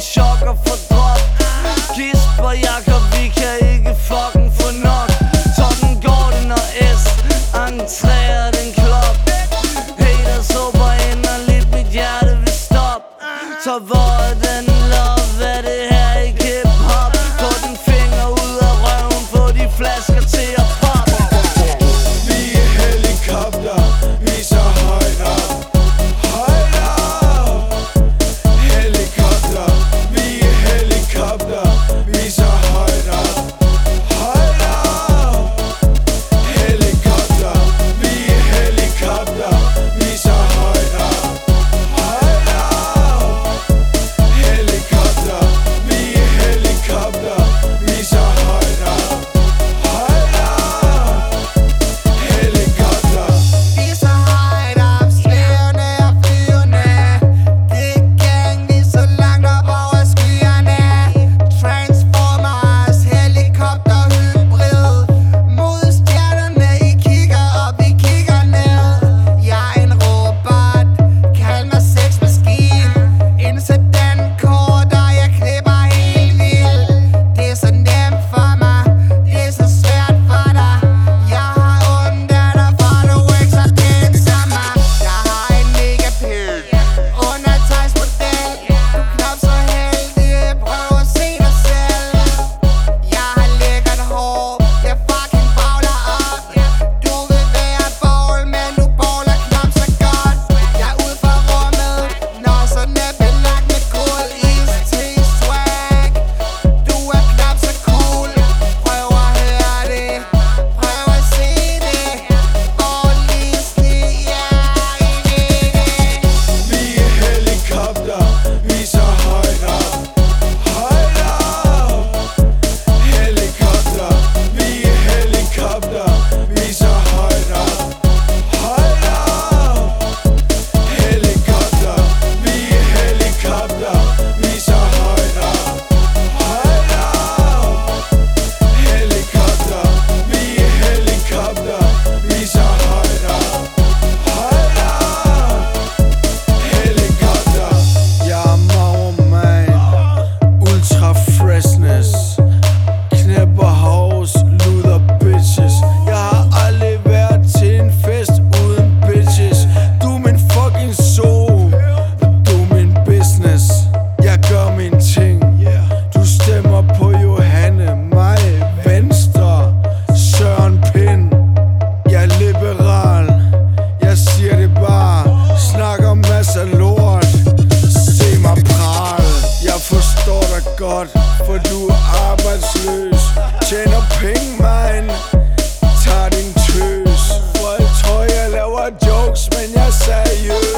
shock for du er arbejdsløs. Tjener penge, man Tag din tøs. Folk tror jeg laver jokes, men jeg er seriøs.